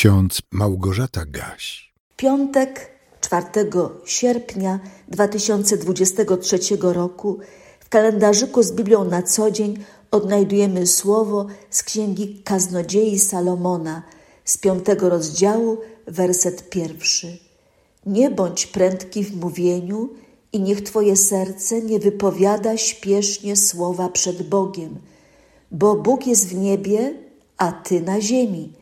ksiądz Małgorzata Gaś. Piątek 4 sierpnia 2023 roku w kalendarzyku z Biblią na co dzień odnajdujemy słowo z księgi Kaznodziei Salomona z piątego rozdziału, werset pierwszy. Nie bądź prędki w mówieniu i niech Twoje serce nie wypowiada śpiesznie słowa przed Bogiem, bo Bóg jest w niebie, a Ty na ziemi.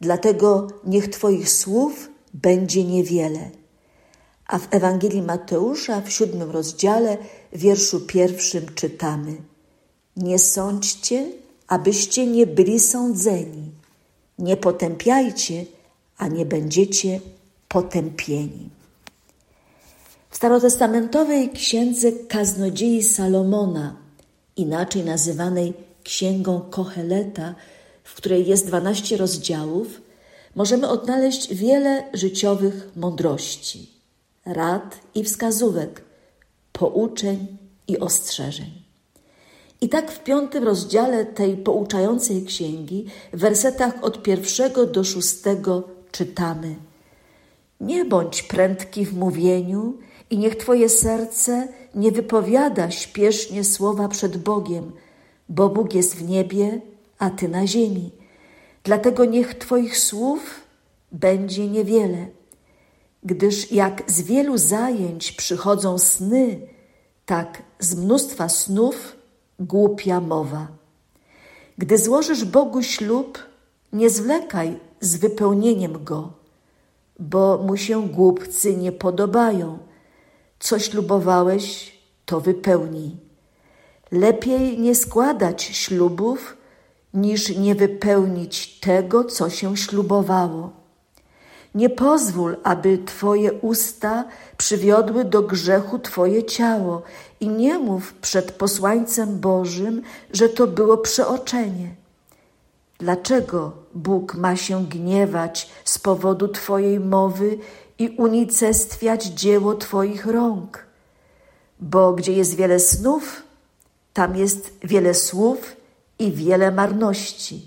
Dlatego niech Twoich słów będzie niewiele. A w Ewangelii Mateusza w siódmym rozdziale, wierszu pierwszym czytamy: Nie sądźcie, abyście nie byli sądzeni. Nie potępiajcie, a nie będziecie potępieni. W starotestamentowej księdze kaznodziei Salomona, inaczej nazywanej Księgą Koheleta, w której jest 12 rozdziałów, możemy odnaleźć wiele życiowych mądrości, rad i wskazówek, pouczeń i ostrzeżeń. I tak w piątym rozdziale tej pouczającej księgi, w wersetach od pierwszego do szóstego czytamy: Nie bądź prędki w mówieniu i niech Twoje serce nie wypowiada śpiesznie słowa przed Bogiem, bo Bóg jest w niebie, a Ty na ziemi. Dlatego niech Twoich słów będzie niewiele, gdyż jak z wielu zajęć przychodzą sny, tak z mnóstwa snów głupia mowa. Gdy złożysz Bogu ślub, nie zwlekaj z wypełnieniem go, bo mu się głupcy nie podobają. Co ślubowałeś, to wypełnij. Lepiej nie składać ślubów, niż nie wypełnić tego, co się ślubowało. Nie pozwól, aby Twoje usta przywiodły do grzechu Twoje ciało i nie mów przed posłańcem Bożym, że to było przeoczenie. Dlaczego Bóg ma się gniewać z powodu Twojej mowy i unicestwiać dzieło Twoich rąk? Bo gdzie jest wiele snów, tam jest wiele słów i wiele marności,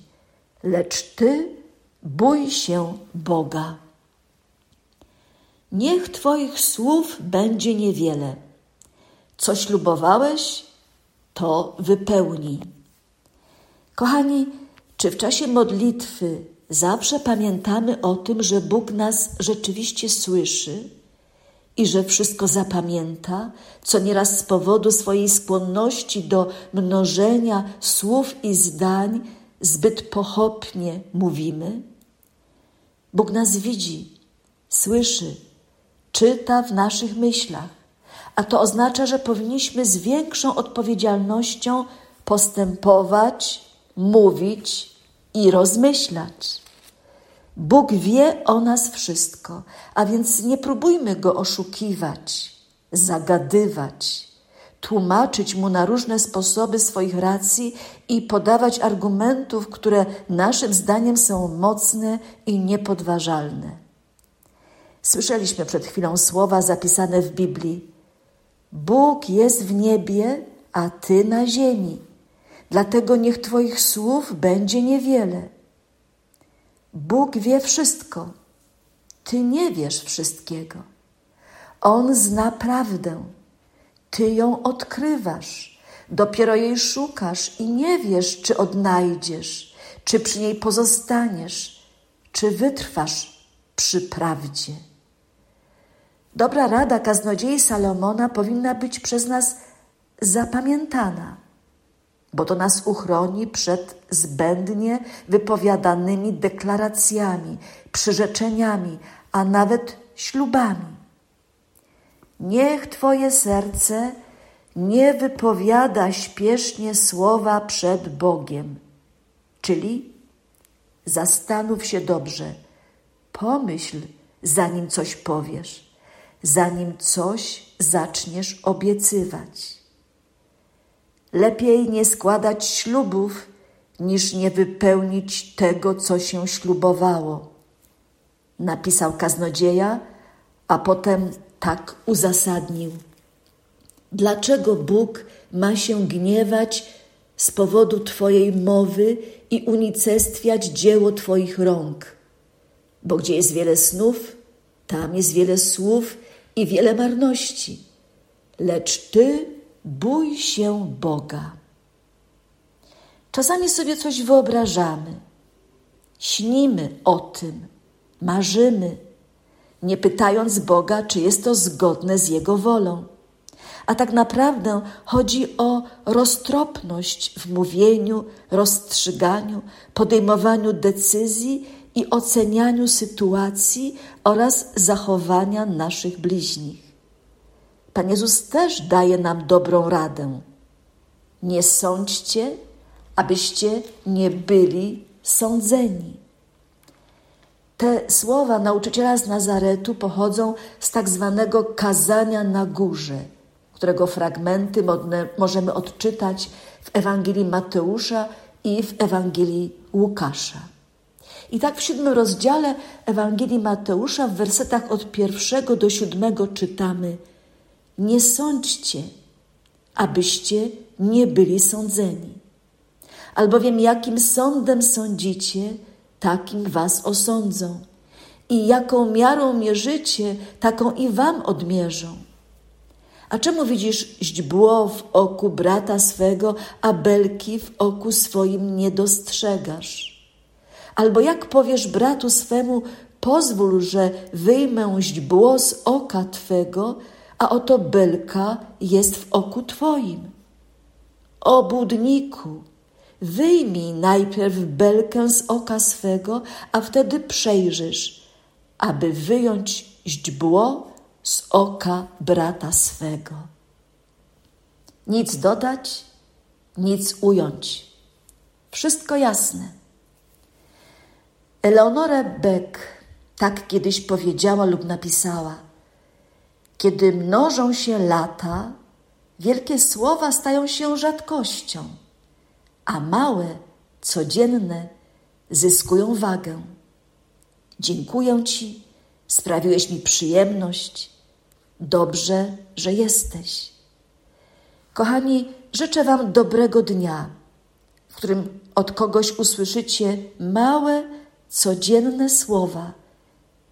lecz Ty bój się Boga. Niech Twoich słów będzie niewiele. Co ślubowałeś, to wypełnij. Kochani, czy w czasie modlitwy zawsze pamiętamy o tym, że Bóg nas rzeczywiście słyszy i że wszystko zapamięta, co nieraz z powodu swojej skłonności do mnożenia słów i zdań zbyt pochopnie mówimy? Bóg nas widzi, słyszy, czyta w naszych myślach, a to oznacza, że powinniśmy z większą odpowiedzialnością postępować, mówić i rozmyślać. Bóg wie o nas wszystko, a więc nie próbujmy go oszukiwać, zagadywać, tłumaczyć mu na różne sposoby swoich racji i podawać argumentów, które naszym zdaniem są mocne i niepodważalne. Słyszeliśmy przed chwilą słowa zapisane w Biblii: Bóg jest w niebie, a ty na ziemi. Dlatego niech Twoich słów będzie niewiele. Bóg wie wszystko. Ty nie wiesz wszystkiego. On zna prawdę. Ty ją odkrywasz. Dopiero jej szukasz i nie wiesz, czy odnajdziesz, czy przy niej pozostaniesz, czy wytrwasz przy prawdzie. Dobra rada kaznodziei Salomona powinna być przez nas zapamiętana bo to nas uchroni przed zbędnie wypowiadanymi deklaracjami, przyrzeczeniami, a nawet ślubami. Niech Twoje serce nie wypowiada śpiesznie słowa przed Bogiem, czyli zastanów się dobrze, pomyśl, zanim coś powiesz, zanim coś zaczniesz obiecywać. Lepiej nie składać ślubów, niż nie wypełnić tego, co się ślubowało. Napisał kaznodzieja, a potem tak uzasadnił. Dlaczego Bóg ma się gniewać z powodu Twojej mowy i unicestwiać dzieło Twoich rąk? bo gdzie jest wiele snów, tam jest wiele słów i wiele marności. Lecz ty bój się Boga. Czasami sobie coś wyobrażamy, śnimy o tym, marzymy, nie pytając Boga, czy jest to zgodne z Jego wolą. A tak naprawdę chodzi o roztropność w mówieniu, rozstrzyganiu, podejmowaniu decyzji i ocenianiu sytuacji oraz zachowania naszych bliźnich. Pan Jezus też daje nam dobrą radę. Nie sądźcie, abyście nie byli sądzeni. Te słowa nauczyciela z Nazaretu pochodzą z tak zwanego kazania na górze, którego fragmenty możemy odczytać w Ewangelii Mateusza i w Ewangelii Łukasza. I tak w siódmym rozdziale Ewangelii Mateusza w wersetach od pierwszego do siódmego czytamy: Nie sądźcie, abyście nie byli sądzeni. Albowiem jakim sądem sądzicie, takim was osądzą. I jaką miarą mierzycie, taką i wam odmierzą. A czemu widzisz źdźbło w oku brata swego, a belki w oku swoim nie dostrzegasz? Albo jak powiesz bratu swemu, pozwól, że wyjmę źdźbło z oka twego, a oto belka jest w oku twoim. O budniku, Wyjmij najpierw belkę z oka swego, a wtedy przejrzysz, aby wyjąć źdźbło z oka brata swego. Nic dodać, nic ująć. Wszystko jasne. Eleonora Beck tak kiedyś powiedziała lub napisała: Kiedy mnożą się lata, wielkie słowa stają się rzadkością a małe, codzienne zyskują wagę. Dziękuję Ci, sprawiłeś mi przyjemność. Dobrze, że jesteś. Kochani, życzę Wam dobrego dnia, w którym od kogoś usłyszycie małe, codzienne słowa,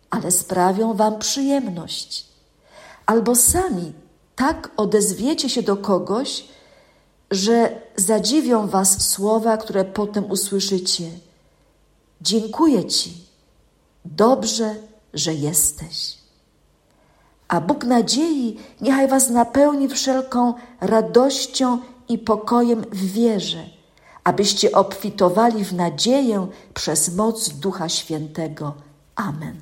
ale sprawią Wam przyjemność. Albo sami tak odezwiecie się do kogoś, że zadziwią Was słowa, które potem usłyszycie. Dziękuję Ci, dobrze, że jesteś. A Bóg nadziei niechaj Was napełni wszelką radością i pokojem w wierze, abyście obfitowali w nadzieję przez moc Ducha Świętego. Amen.